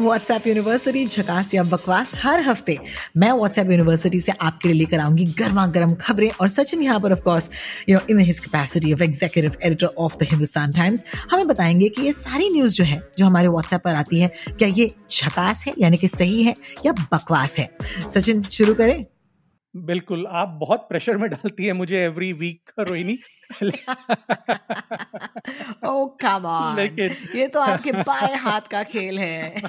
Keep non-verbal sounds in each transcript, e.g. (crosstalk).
WhatsApp university झकास या बकवास, हर हफ़्ते मैं व्हाट्सएप यूनिवर्सिटी से आपके लिए लेकर आऊँगी गर्मा गर्म खबरें और सचिन यहाँ पर of course you know in his capacity of executive editor of the Hindustan Times हमें बताएँगे कि ये सारी न्यूज़ जो है, जो हमारे व्हाट्सएप पर आती है, क्या ये झकास है, यानी कि सही है या बकवास है? सचिन, शुरू करें। बिल्कुल आप बहुत प्रेशर में डालती है मुझे एवरी वीक रोहिणी। (laughs) oh, लेकिन ये तो आपके बाएँ हाथ का खेल है।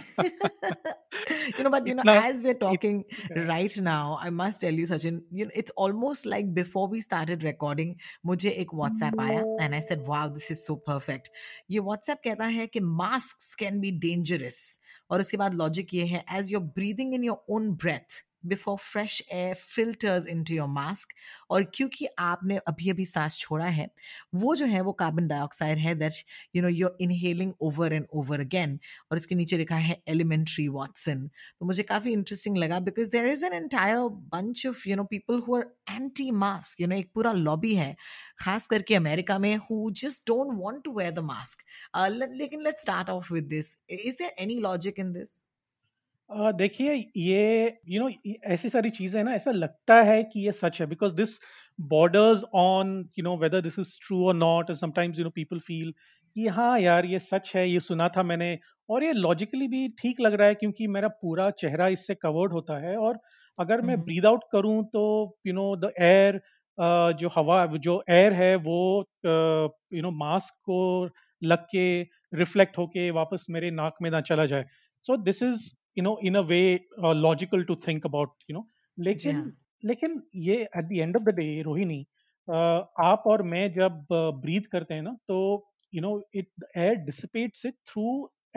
You know you know as we talking right now I must tell Sachin it's almost like before we started recording मुझे एक व्हाट्सएप आया and I said wow this is so perfect ये व्हाट्सएप कहता है कि मास्क कैन बी डेंजरस और उसके बाद लॉजिक ये है as your breathing in your own breath before fresh air filters into your mask और क्योंकि आपने अभी अभी सांस छोड़ा है, वो जो है वो कार्बन डाइऑक्साइड है that you know you're inhaling over and over again और इसके नीचे लिखा है एलिमेंट्री वॉटसन तो मुझे काफ़ी इंटरेस्टिंग लगा because there is an entire bunch of you know people who are anti mask you know एक पूरा लॉबी है, खास करके अमेरिका में who just don't want to wear the mask लेकिन let's start off with this is there any logic in this देखिए ये you know ऐसी सारी चीज़ें हैं ना ऐसा लगता है कि ये सच है because this borders on you know whether this is true और not sometimes you know people feel कि हाँ यार ये सच है ये सुना था मैंने और ये लॉजिकली भी ठीक लग रहा है क्योंकि मेरा पूरा चेहरा इससे कवर्ड होता है और अगर मैं हम्म। ब्रीद आउट करूँ तो यू नो द एयर जो हवा जो एयर है वो यू नो मास्क को लग के रिफ्लेक्ट होके वापस मेरे नाक में ना चला जाए so this is you know in a way logical to think about you know लेकिन हाँ। लेकिन ये at the end of the day Rohini uh, आप और मैं जब ब्रीथ करते हैं ना तो you know it air dissipates it through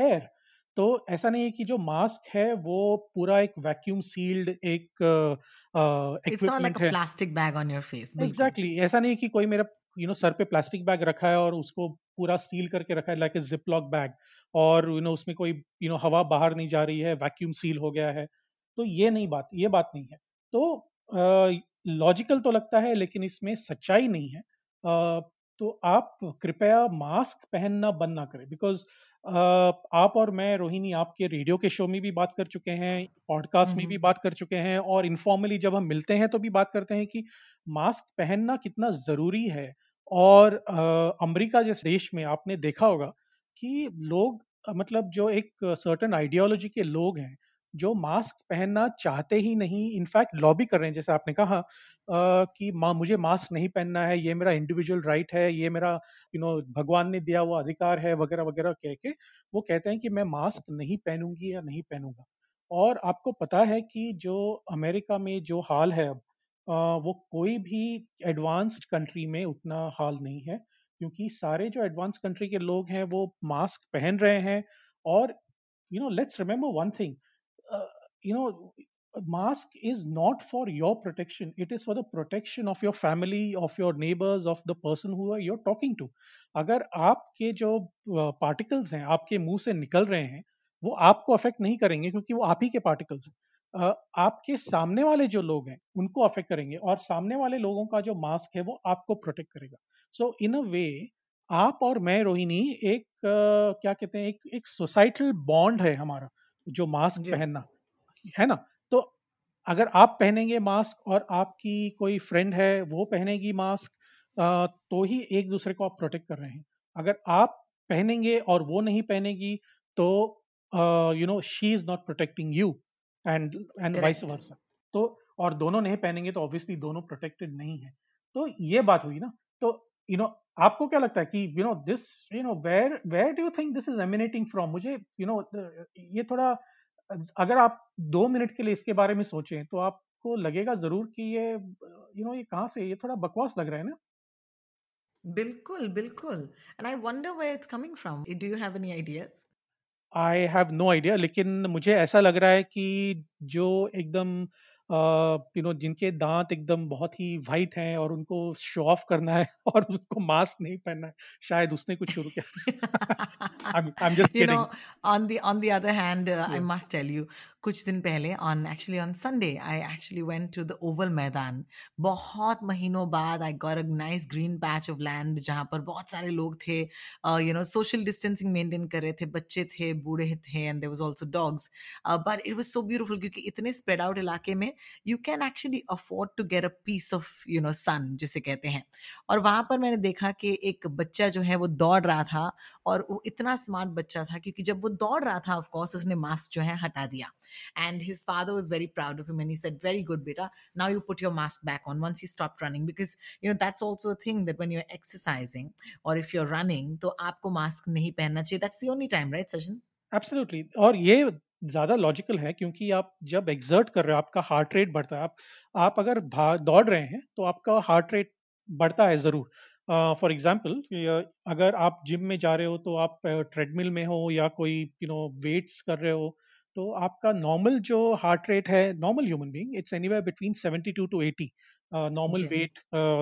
air तो ऐसा नहीं है कि जो मास्क है वो पूरा एक वैक्यूम सील्ड एक इट्स नॉट लाइक इक्विपमेंट है। Plastic bag on your face exactly ऐसा नहीं कि कोई मेरा यू you नो know, सर पे प्लास्टिक बैग रखा है और उसको पूरा सील करके रखा है like a zip lock bag और यू नो उसमें कोई यू नो हवा बाहर नहीं जा रही है वैक्यूम सील हो गया है तो ये नहीं बात ये बात नहीं है। तो लॉजिकल तो लगता है लेकिन इसमें सच्चाई नहीं है। अ, तो आप कृपया मास्क पहनना बंद ना करें बिकॉज़ आप और मैं रोहिणी आपके रेडियो के शो में भी बात कर चुके हैं पॉडकास्ट में भी हम्म। बात कर चुके हैं और इनफॉर्मली जब हम मिलते हैं तो भी बात करते हैं कि मास्क पहनना कितना ज़रूरी है। और अमेरिका जैसे देश में आपने देखा होगा कि लोग मतलब जो एक सर्टन आइडियोलॉजी के लोग हैं जो मास्क पहनना चाहते ही नहीं इनफैक्ट लॉबी कर रहे हैं जैसे आपने कहा अ, कि माँ मुझे मास्क नहीं पहनना है ये मेरा इंडिविजुअल राइट है ये मेरा यू नो भगवान ने दिया हुआ अधिकार है वगैरह वगैरह कह के वो कहते हैं कि मैं मास्क नहीं पहनूँगी या नहीं पहनूँगा। और आपको पता है कि जो अमेरिका में जो हाल है अब वो कोई भी एडवांस्ड कंट्री में उतना हाल नहीं है। क्योंकि सारे जो एडवांस कंट्री के लोग हैं, वो मास्क पहन रहे हैं और you know let's remember one thing you know mask is not for your protection it is for the protection of your family of your neighbours of the person who are you're talking to अगर आपके जो uh, particles हैं, आपके मुँह से निकल रहे हैं, वो आपको अफेक्ट नहीं करेंगे क्योंकि वो आप ही के पार्टिकल्स हैं। आपके सामने वाले जो लोग हैं उनको अफेक्ट करेंगे और सामने वाले लोगों का जो मास्क है वो आपको प्रोटेक्ट करेगा। सो इन अ वे आप और मैं रोहिणी एक क्या कहते हैं एक एक सोसाइटल बॉन्ड है हमारा जो मास्क पहनना है ना? तो अगर आप पहनेंगे मास्क और आपकी कोई फ्रेंड है वो पहनेगी मास्क तो ही एक दूसरे को आप प्रोटेक्ट कर रहे हैं। अगर आप पहनेंगे और वो नहीं पहनेगी तो you know she is not protecting you and and vice versa तो और दोनों नहीं पहनेंगे तो ऑब्वियसली दोनों प्रोटेक्टेड नहीं है। तो ये बात हुई ना तो यू नो आपको क्या लगता है कि you know this you know where where do you think this is emanating from मुझे यू नो ये थोड़ा अगर आप दो मिनट के लिए इसके बारे में सोचें तो आपको लगेगा ज़रूर कि ये यू नो ये कहाँ से ये थोड़ा बकवास लग रहा है ना? बिल्कुल बिल्कुल। And I wonder where it's coming from do you have any ideas I have no idea लेकिन मुझे ऐसा लग रहा है कि जो एकदम यू नो जिनके दांत एकदम बहुत ही वाइट हैं और उनको शो ऑफ़ करना है (laughs) और उसको मास्क नहीं पहनना है शायद उसने कुछ शुरू किया। I am just kidding on the on the other hand I must tell i कुछ दिन पहले on actually on Sunday I actually went to the Oval मैदान बहुत महीनों बाद I got a green patch of land जहाँ पर बहुत सारे लोग थे। You know social distancing maintain कर रहे थे, बच्चे थे, बूढ़े थे and there was also dogs but it was so beautiful क्योंकि इतने स्प्रेड आउट इलाके में you can actually afford to get a piece of you know sun जिसे कहते हैं। और वहाँ पर मैंने देखा कि एक बच्चा जो है वो दौड़ रहा था और वो इतना स्मार्ट बच्चा था क्योंकि जब वो दौड़ रहा था ऑफकोर्स उसने मास्क जो है हटा दिया। His father was very proud of him and he said very good बेटा now you put your mask back on once he stop running because you know that's also a thing that when you are exercising और if you are running तो आपको mask नहीं पहनना चाहिए. That's the only time right Sachin absolutely और ये ज़्यादा logical है क्योंकि आप जब एग्जर्ट कर रहे हो, आपका हार्ट रेट बढ़ता है, आप आप अगर दौड़ रहे हैं तो आपका हार्ट रेट बढ़ता है ज़रूर। फॉर एग्ज़ाम्पल अगर आप जिम में जा रहे हो तो आप ट्रेडमिल में हो या कोई यू नो वेट्स कर रहे हो तो आपका नॉर्मल जो हार्ट रेट है normal human being it's anywhere between 72 to 80 normal weight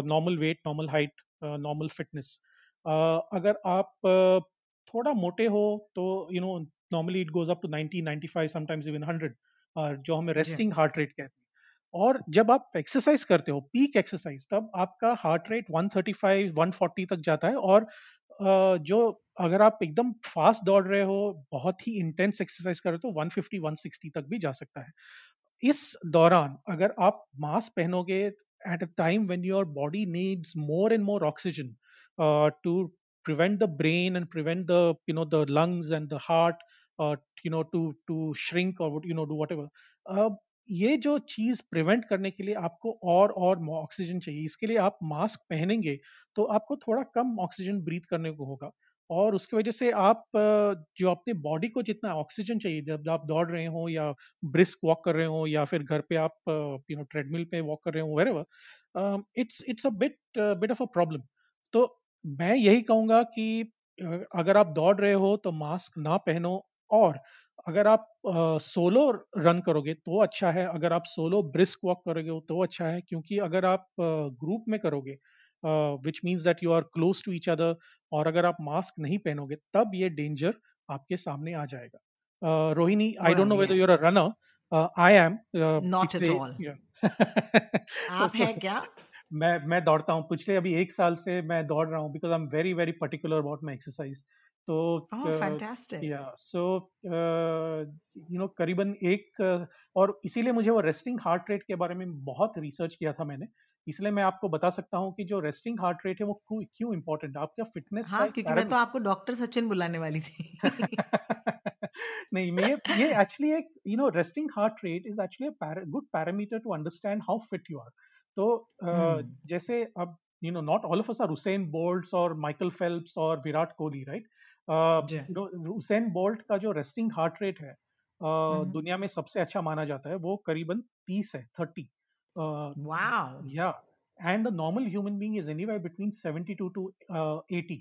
normal weight normal height normal fitness अगर आप uh, थोड़ा मोटे हो तो you know normally it goes up to 90 95 sometimes even 100 uh, जो हमें रेस्टिंग हार्ट रेट कहते हैं। और जब आप एक्सरसाइज करते हो पीक एक्सरसाइज तब आपका हार्ट रेट 135 140 तक जाता है और जो अगर आप एकदम फास्ट दौड़ रहे हो, बहुत ही इंटेंस एक्सरसाइज कर रहे हो तो 150 160 तक भी जा सकता है। इस दौरान अगर आप mask पहनोगे at a time when your body needs more and more oxygen to prevent the brain and prevent the you know the lungs and the heart you know to to shrink और you know do whatever ये जो चीज़ prevent करने के लिए आपको और और oxygen चाहिए, इसके लिए आप मास्क पहनेंगे तो आपको थोड़ा कम ऑक्सीजन ब्रीथ करने को होगा। और उसकी वजह से आप, जो अपने बॉडी को जितना ऑक्सीजन चाहिए, जब आप दौड़ रहे हो या ब्रिस्क वॉक कर रहे हो या फिर घर पे आप, यू नो, ट्रेडमिल पे वॉक कर रहे हो wherever it's it's a bit bit of a problem तो मैं यही कहूँगा कि अगर आप दौड़ रहे हो तो मास्क ना पहनो और अगर आप सोलो रन करोगे तो अच्छा है अगर आप सोलो ब्रिस्क वॉक करोगे तो अच्छा है क्योंकि अगर आप ग्रुप में करोगे which means that you are close to each other और अगर आप मास्क नहीं पहनोगे तब ये डेंजर आपके सामने आ जाएगा Rohini I don't know whether you're a yes. Runner I am Not at all. (laughs) आप है क्या मैं मैं दौड़ता हूँ पिछले अभी एक साल से मैं दौड़ रहा हूँ because I am very very particular about my exercise तो uh, या सो यू नो करीबन एक uh, और इसीलिए मुझे वो रेस्टिंग हार्ट रेट के बारे में बहुत रिसर्च किया था मैंने। इसलिए मैं आपको बता सकता हूँ कि जो रेस्टिंग हार्ट रेट है वो क्यों क्यों इम्पोर्टेंट है? आपका फिटनेस हाँ क्योंकि मैं तो आपको डॉक्टर सचिन बुलाने वाली थी। नहीं मैं ये एक्चुअली एक you know resting heart rate is actually good parameter to understand how fit you are तो Hmm. जैसे अब you know not all of us are Usain Bolts और माइकल फेल्प्स और विराट कोहली राइट जी। हुसैन बोल्ट का जो resting heart rate है अ, हम्म। दुनिया में सबसे अच्छा माना जाता है वो करीबन तीस है thirty and the normal human being is anywhere between 72 to uh, 80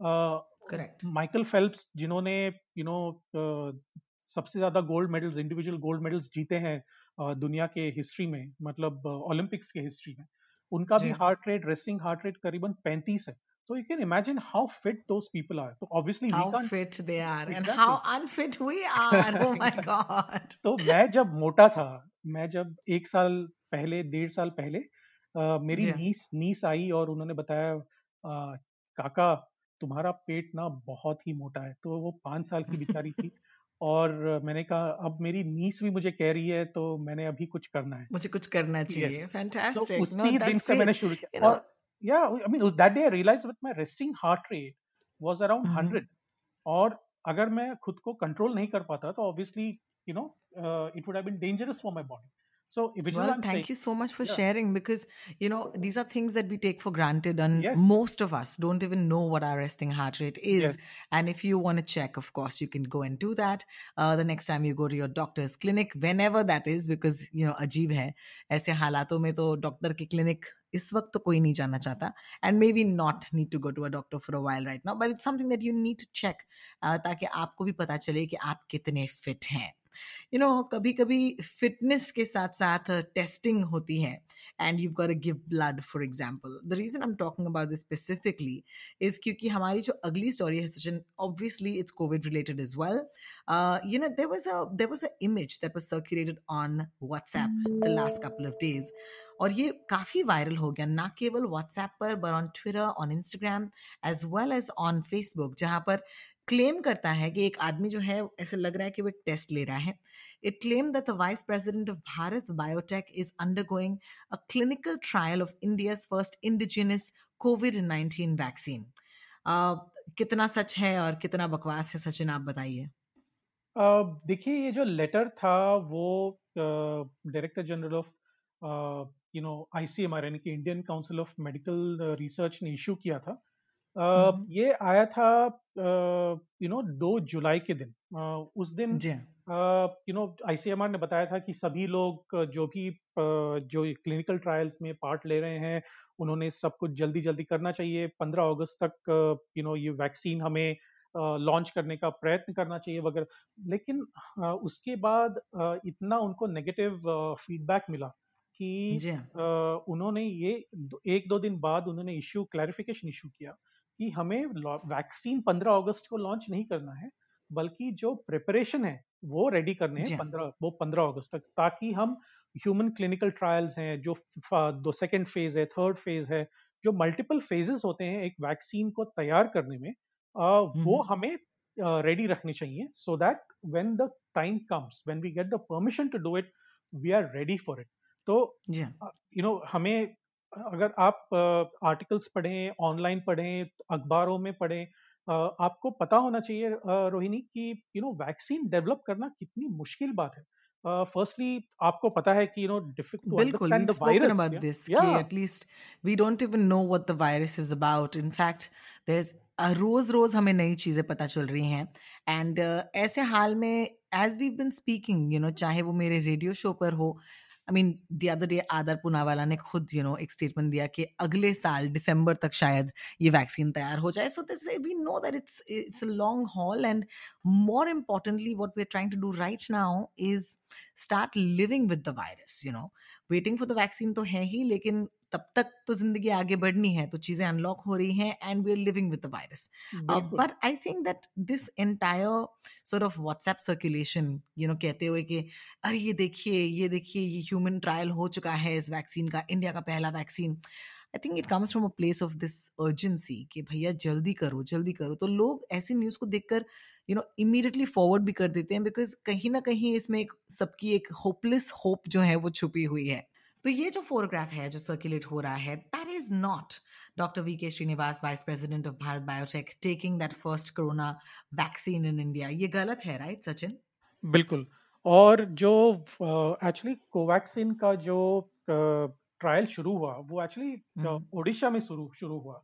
uh, Michael Phelps जिन्होंने यू नो सबसे ज़्यादा gold medals individual gold medals जीते हैं दुनिया के हिस्ट्री में मतलब ओलंपिक्स के हिस्ट्री में उनका भी heart rate resting heart rate करीबन 35 है। So you can imagine how fit those people are so obviously how we can't fit they are exactly. and how unfit we are oh my god तो मैं जब मोटा था मैं जब एक साल पहले डेढ़ साल पहले अ, मेरी जी। नीस नीस आई और उन्होंने बताया अ, काका तुम्हारा पेट ना बहुत ही मोटा है तो वो पाँच साल की बेचारी थी और मैंने कहा अब मेरी नीस भी मुझे कह रही है तो मैंने अभी कुछ करना है मुझे कुछ करना चाहिए Yes. तो fantastic no दिन से मैंने शुरू you know और या I mean that day I realise with my resting heart rate was around Mhm. 100 और अगर मैं खुद को कंट्रोल नहीं कर पाता तो obviously you know it would have been dangerous for my body so which is Well, I am thank you so much for Yeah. sharing because you know these are things that we take for granted, and Yes. most of us don't even know what our resting heart rate is. Yes. And if you want to check, of course, you can go and do that uh, the next time you go to your doctor's clinic, whenever that is, because you know अजीब है ऐसे हालातों में तो doctor की clinic इस वक्त तो कोई नहीं जाना चाहता and maybe not need to go to a doctor for a while right now but it's something that you need to check ताकि आपको भी पता चले कि आप कितने फिट हैं। यू नो कभी कभी फिटनेस के साथ साथ टेस्टिंग होती है and you got give blood for example the reason I am talking about this specifically is क्योंकि हमारी जो अगली स्टोरी है, Sachin obviously it's Covid related is well you know there was there was a image that was circulated on WhatsApp the last couple of days और ये काफ़ी viral हो गया, ना केवल व्हाट्सएप पर but on Twitter on Instagram as well as on Facebook जहाँ पर क्लेम करता है कि एक आदमी जो है ऐसे लग रहा है कि वो एक टेस्ट ले रहा है। It claim that the vice president of Bharat Biotech is undergoing a clinical trial of India's first indigenous Covid nineteen vaccine कितना सच है और कितना बकवास है सचिन आप बताइए। देखिए ये जो लेटर था वो director general of you know ICMR यानी कि Indian Council of Medical Research ने इशू किया था। Uh, ये आया था यू नो दो जुलाई के दिन uh, उस दिन यू नो आईसीएमआर ने बताया था कि सभी लोग जो भी uh, जो क्लिनिकल ट्रायल्स में पार्ट ले रहे हैं उन्होंने सब कुछ जल्दी जल्दी करना चाहिए। पंद्रह अगस्त तक you uh, know you know, ये वैक्सीन हमें लॉन्च करने का प्रयत्न करना चाहिए वगैरह। लेकिन उसके बाद इतना उनको नेगेटिव फीडबैक मिला कि उन्होंने ये एक दो दिन बाद उन्होंने इश्यू क्लैरिफिकेशन इशू किया। कि हमें वैक्सीन 15 अगस्त को लॉन्च नहीं करना है बल्कि जो प्रिपरेशन है वो रेडी करने हैं पंद्रह वो पंद्रह अगस्त तक ताकि हम ह्यूमन क्लिनिकल ट्रायल्स हैं जो दो सेकेंड फ़ेज़ है थर्ड फ़ेज़ है जो मल्टीपल फेजेस होते हैं एक वैक्सीन को तैयार करने में आ, वो हमें रेडी रखने चाहिए so that when the time comes when we get the permission to do it we are ready for it तो यू नो हमें अगर आप आर्टिकल्स पढ़ें ऑनलाइन पढ़ें अखबारों में पढ़ें आपको पता होना चाहिए रोहिणी कि यू नो वैक्सीन डेवलप करना कितनी मुश्किल बात है फर्स्टली uh, आपको पता है कि यू नो बिल्कुल we've spoken about yeah? this yeah. at least we don't even know what the virus is about in fact there's रोज रोज हमें नई चीज़ें पता चल रही हैं एंड uh, ऐसे हाल में as we been speaking you know चाहे वो मेरे रेडियो शो पर हो I mean the other day Adar Poonawalla ने खुद यू नो एक स्टेटमेंट दिया कि अगले साल दिसंबर तक शायद ये वैक्सीन तैयार हो जाए। So this we know that it's it's a long haul and more importantly what we are trying to do right now is start living with the virus you know waiting for the vaccine तो है ही लेकिन तब तक तो ज़िंदगी आगे बढ़नी है तो चीज़ें अनलॉक हो रही हैं and we are living with the virus but I think that this entire sort of WhatsApp circulation you know कहते हुए कि अरे ये देखिए ये देखिए ये ह्यूमन ट्रायल हो चुका है इस वैक्सीन का इंडिया का पहला vaccine I think it comes from a place of this urgency कि भैया जल्दी करो जल्दी करो। तो लोग ऐसी न्यूज़ को देखकर यू नो इमीडिएटली फॉरवर्ड भी कर देते हैं बिकॉज़ कहीं ना कहीं इसमें एक सबकी एक होपलेस होप जो है वो छुपी हुई है। तो ये जो फोटोग्राफ है जो सर्कुलेट हो रहा है that is not doctor V K Srinivas vice president of Bharat Biotech taking that first corona vaccine in India ये गलत है राइट right, सचिन? बिल्कुल। और जो एक्चुअली uh, कोवैक्सीन का जो ट्रायल uh, शुरू हुआ वो एक्चुअली ओडिशा में शुरू शुरू हुआ।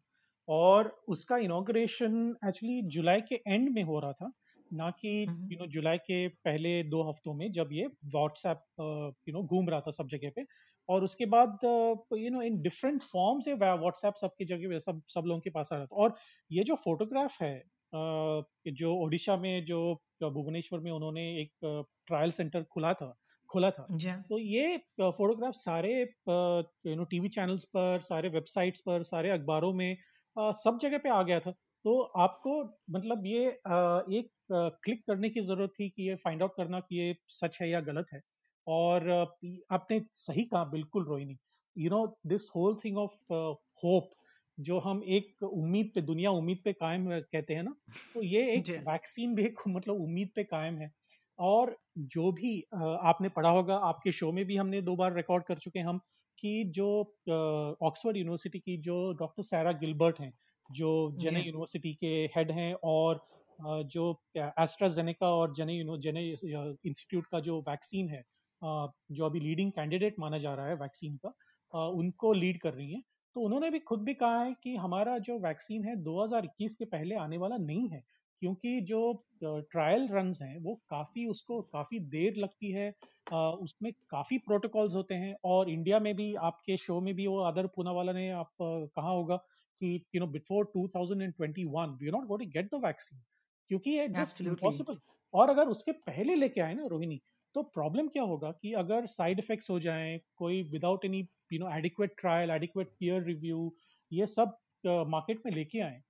और उसका इनोग्रेशन एक्चुअली जुलाई के एंड में हो रहा था ना कि यू नो जुलाई के पहले दो हफ्तों में जब ये व्हाट्सएप यू नो घूम रहा था सब जगह पे। और उसके बाद you know in different form से व्हाट्सएप सबकी जगह सब सब लोगों के पास आ रहा था। और ये जो फोटोग्राफ है जो ओडिशा में जो भुवनेश्वर में उन्होंने एक ट्रायल सेंटर खुला था खोला था। तो ये फोटोग्राफ सारे यू नो टीवी चैनल्स पर सारे वेबसाइट्स पर सारे अखबारों में सब जगह पे आ गया था। तो आपको मतलब ये एक क्लिक करने की ज़रूरत थी कि ये फाइंड आउट करना कि ये सच है या गलत है। और आपने सही कहा बिल्कुल Rohini. You know this whole thing of hope जो हम एक उम्मीद पे दुनिया उम्मीद पे कायम कहते हैं ना तो ये एक वैक्सीन भी एक मतलब उम्मीद पे कायम है। और जो भी आपने पढ़ा होगा आपके शो में भी हमने दो बार रिकॉर्ड कर चुके हैं हम कि जो ऑक्सफोर्ड यूनिवर्सिटी की जो डॉक्टर सैरा गिलबर्ट हैं जो जने यूनिवर्सिटी के हेड हैं और जो एस्ट्राजेनेका और जने जने इंस्टीट्यूट का जो वैक्सीन है जो अभी लीडिंग कैंडिडेट माना जा रहा है वैक्सीन का उनको लीड कर रही है। तो उन्होंने भी खुद भी कहा है कि हमारा जो वैक्सीन है 2021 के पहले आने वाला नहीं है। क्योंकि जो ट्रायल रन हैं वो काफ़ी उसको काफ़ी देर लगती है। उसमें काफ़ी प्रोटोकॉल्स होते हैं और इंडिया में भी आपके शो में भी वो आदर पूनावाला ने आप कहा होगा कि you know before 2021 we not going get the vaccine क्योंकि ये जस्ट इम्पॉसिबल और अगर उसके पहले लेके आए ना रोहिणी तो प्रॉब्लम क्या होगा कि अगर साइड इफेक्ट्स हो जाएँ कोई without any you know adequate trial adequate peer review ये सब मार्केट में लेके आए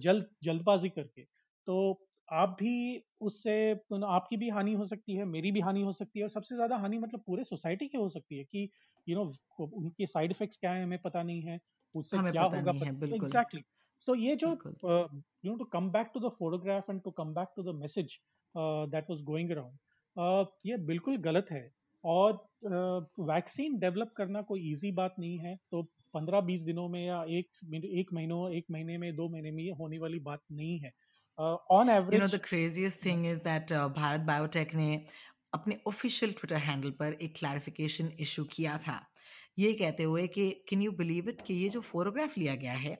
जल्द जल्दबाजी करके तो आप भी उससे आपकी भी हानि हो सकती है मेरी भी हानि हो सकती है और सबसे ज़्यादा हानि मतलब पूरे सोसाइटी की हो सकती है कि यू you नो know, उनके साइड इफेक्ट्स क्या है हमें पता नहीं है उससे क्या होगा एग्जैक्टली सो ये जो you know to come back to the photograph and to come back to the message that was going around ये बिल्कुल गलत है और वैक्सीन uh, डेवलप करना कोई इजी बात नहीं है तो पंद्रह बीस दिनों में या एक एक महीनों एक महीने में दो महीने में ये होने वाली बात नहीं है। On average you know the craziest thing is that Bharat Biotech ने अपने ऑफिशियल ट्विटर हैंडल पर एक क्लैरिफिकेशन इशू किया था। ये कहते हुए कि कैन यू बिलीव इट कि ये जो फोटोग्राफ लिया गया है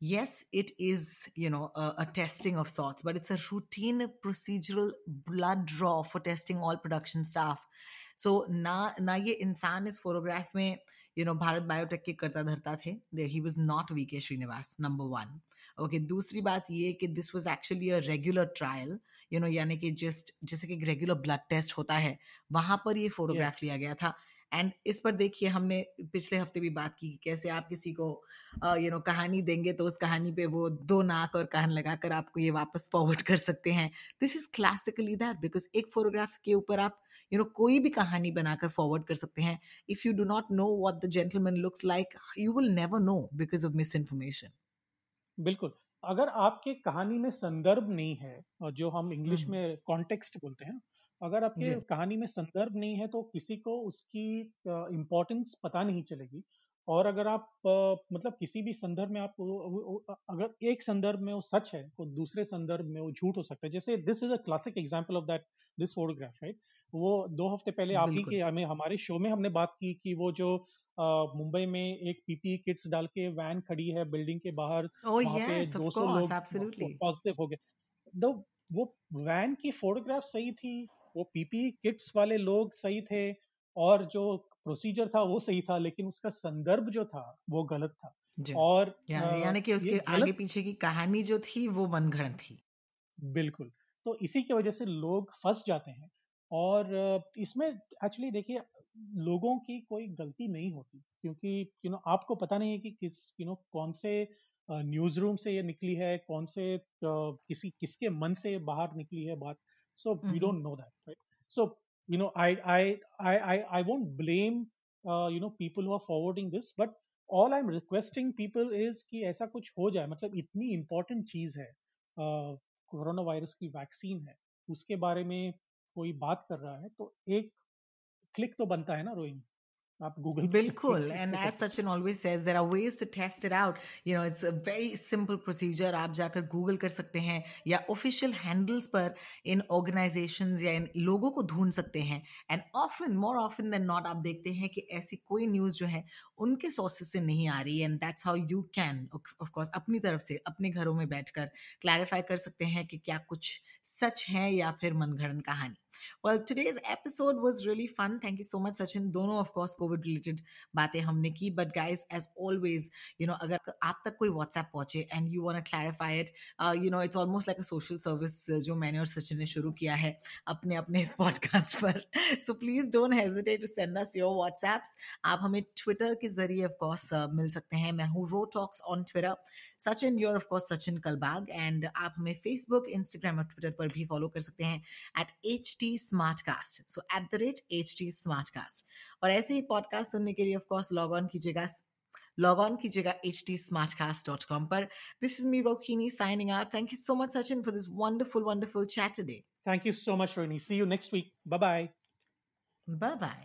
yes it is you know a, a, testing of sorts but it's a routine procedural blood draw for testing all production staff. So ना ना ये इंसान इस फोटोग्राफ में यू नो भारत बायोटेक के करता धरता थे he was not we K Srinivas number one okay दूसरी बात ये कि this was actually a regular trial you know यानी कि जस्ट जैसे कि रेगुलर ब्लड टेस्ट होता है वहाँ पर ये फोटोग्राफ yes. लिया गया था। एंड इस पर देखिए हमने पिछले हफ़्ते भी बात की कैसे आप किसी को यू नो कहानी देंगे तो उस कहानी पे वो दो नाक और कान लगाकर आपको ये वापस फॉरवर्ड कर सकते हैं। This is classically that because एक फोटोग्राफ के ऊपर आप यू नो कोई भी कहानी बनाकर फॉरवर्ड कर सकते हैं। If you do not know what the gentleman looks like you will never know because of misinformation बिल्कुल। अगर आपके कहानी में संदर्भ नहीं है जो हम इंग्लिश में कॉन्टेक्स्ट बोलते हैं अगर आपके कहानी में संदर्भ नहीं है तो किसी को उसकी इम्पोर्टेंस पता नहीं चलेगी। और अगर आप मतलब किसी भी संदर्भ में आप अगर एक संदर्भ में वो सच है तो दूसरे संदर्भ में वो झूठ हो सकता है। जैसे this is a classic example of that this photograph right वो दो हफ़्ते पहले आप ही के हमें हमारे शो में हमने बात की कि वो जो मुंबई में एक पीपी किट्स डाल के वैन खड़ी है बिल्डिंग के बाहर oh, yes, पे 200 लोग पॉजिटिव हो गए। वो वैन की फोटोग्राफ सही थी वो पीपी किट्स वाले लोग सही थे और जो प्रोसीजर था वो सही था लेकिन उसका संदर्भ जो था वो गलत था। और यानी कि उसके आगे पीछे की कहानी जो थी वो मनगढ़ंत थी। बिल्कुल। तो इसी की वजह से लोग फंस जाते हैं और इसमें एक्चुअली देखिए लोगों की कोई गलती नहीं होती क्योंकि यू नो आपको पता नहीं है कि किस यू नो कौन से न्यूज़ रूम से ये निकली है कौन से किसी किसके मन से बाहर निकली है बात So mm-hmm. we don't know that, right? So you know, I I I I, I won't blame uh, you know people who are forwarding this, but all I'm requesting people is कि ऐसा कुछ हो जाए मतलब इतनी important चीज़ है corona uh, virus की वैक्सीन है उसके बारे में कोई बात कर रहा है तो एक क्लिक तो बनता है ना रोहिणी आप गूगल बिल्कुल and as Sachin always says there are ways to test it out you know it's a very simple procedure आप जाकर गूगल कर सकते हैं या ऑफिशियल हैंडल्स पर इन ऑर्गेनाइजेशंस या इन लोगों को ढूंढ सकते हैं। And often more often than not आप देखते हैं कि ऐसी कोई न्यूज़ जो है उनके सोर्सेज से नहीं आ रही and that's how you can of course अपनी तरफ़ से अपने घरों में बैठ कर क्लैरिफाई कर सकते हैं कि क्या कुछ सच है या फिर मनगढ़ंत कहानी। Well, today's episode was really fun. Thank you so much, Sachin. दोनों of course कोविड रिलेटेड बातें हमने की but guys as always you know अगर आप तक कोई व्हाट्सएप पहुँचे and you want clarify it you know it's almost like a social service जो मैंने और सचिन ने शुरू किया है अपने अपने इस पॉडकास्ट (laughs) पर। So please don't hesitate to send us your WhatsApps आप हमें ट्विटर के ज़रिए ऑफकोर्स uh, मिल सकते हैं। मैं हूँ Ro talks on Twitter Sachin your of course Sachin Kalbag and आप हमें फेसबुक इंस्टाग्राम और ट्विटर पर भी फॉलो कर सकते हैं at H T smart cast so at the rate H T smart cast और ऐसे ही पॉडकास्ट सुनने के लिए ऑफकोर्स लॉग ऑन कीजिएगा लॉग ऑन कीजिएगा H T smart cast dot com पर। This is me Rohini signing out thank you so much Sachin for this wonderful wonderful chat today thank you so much Rohini see you next week bye bye bye bye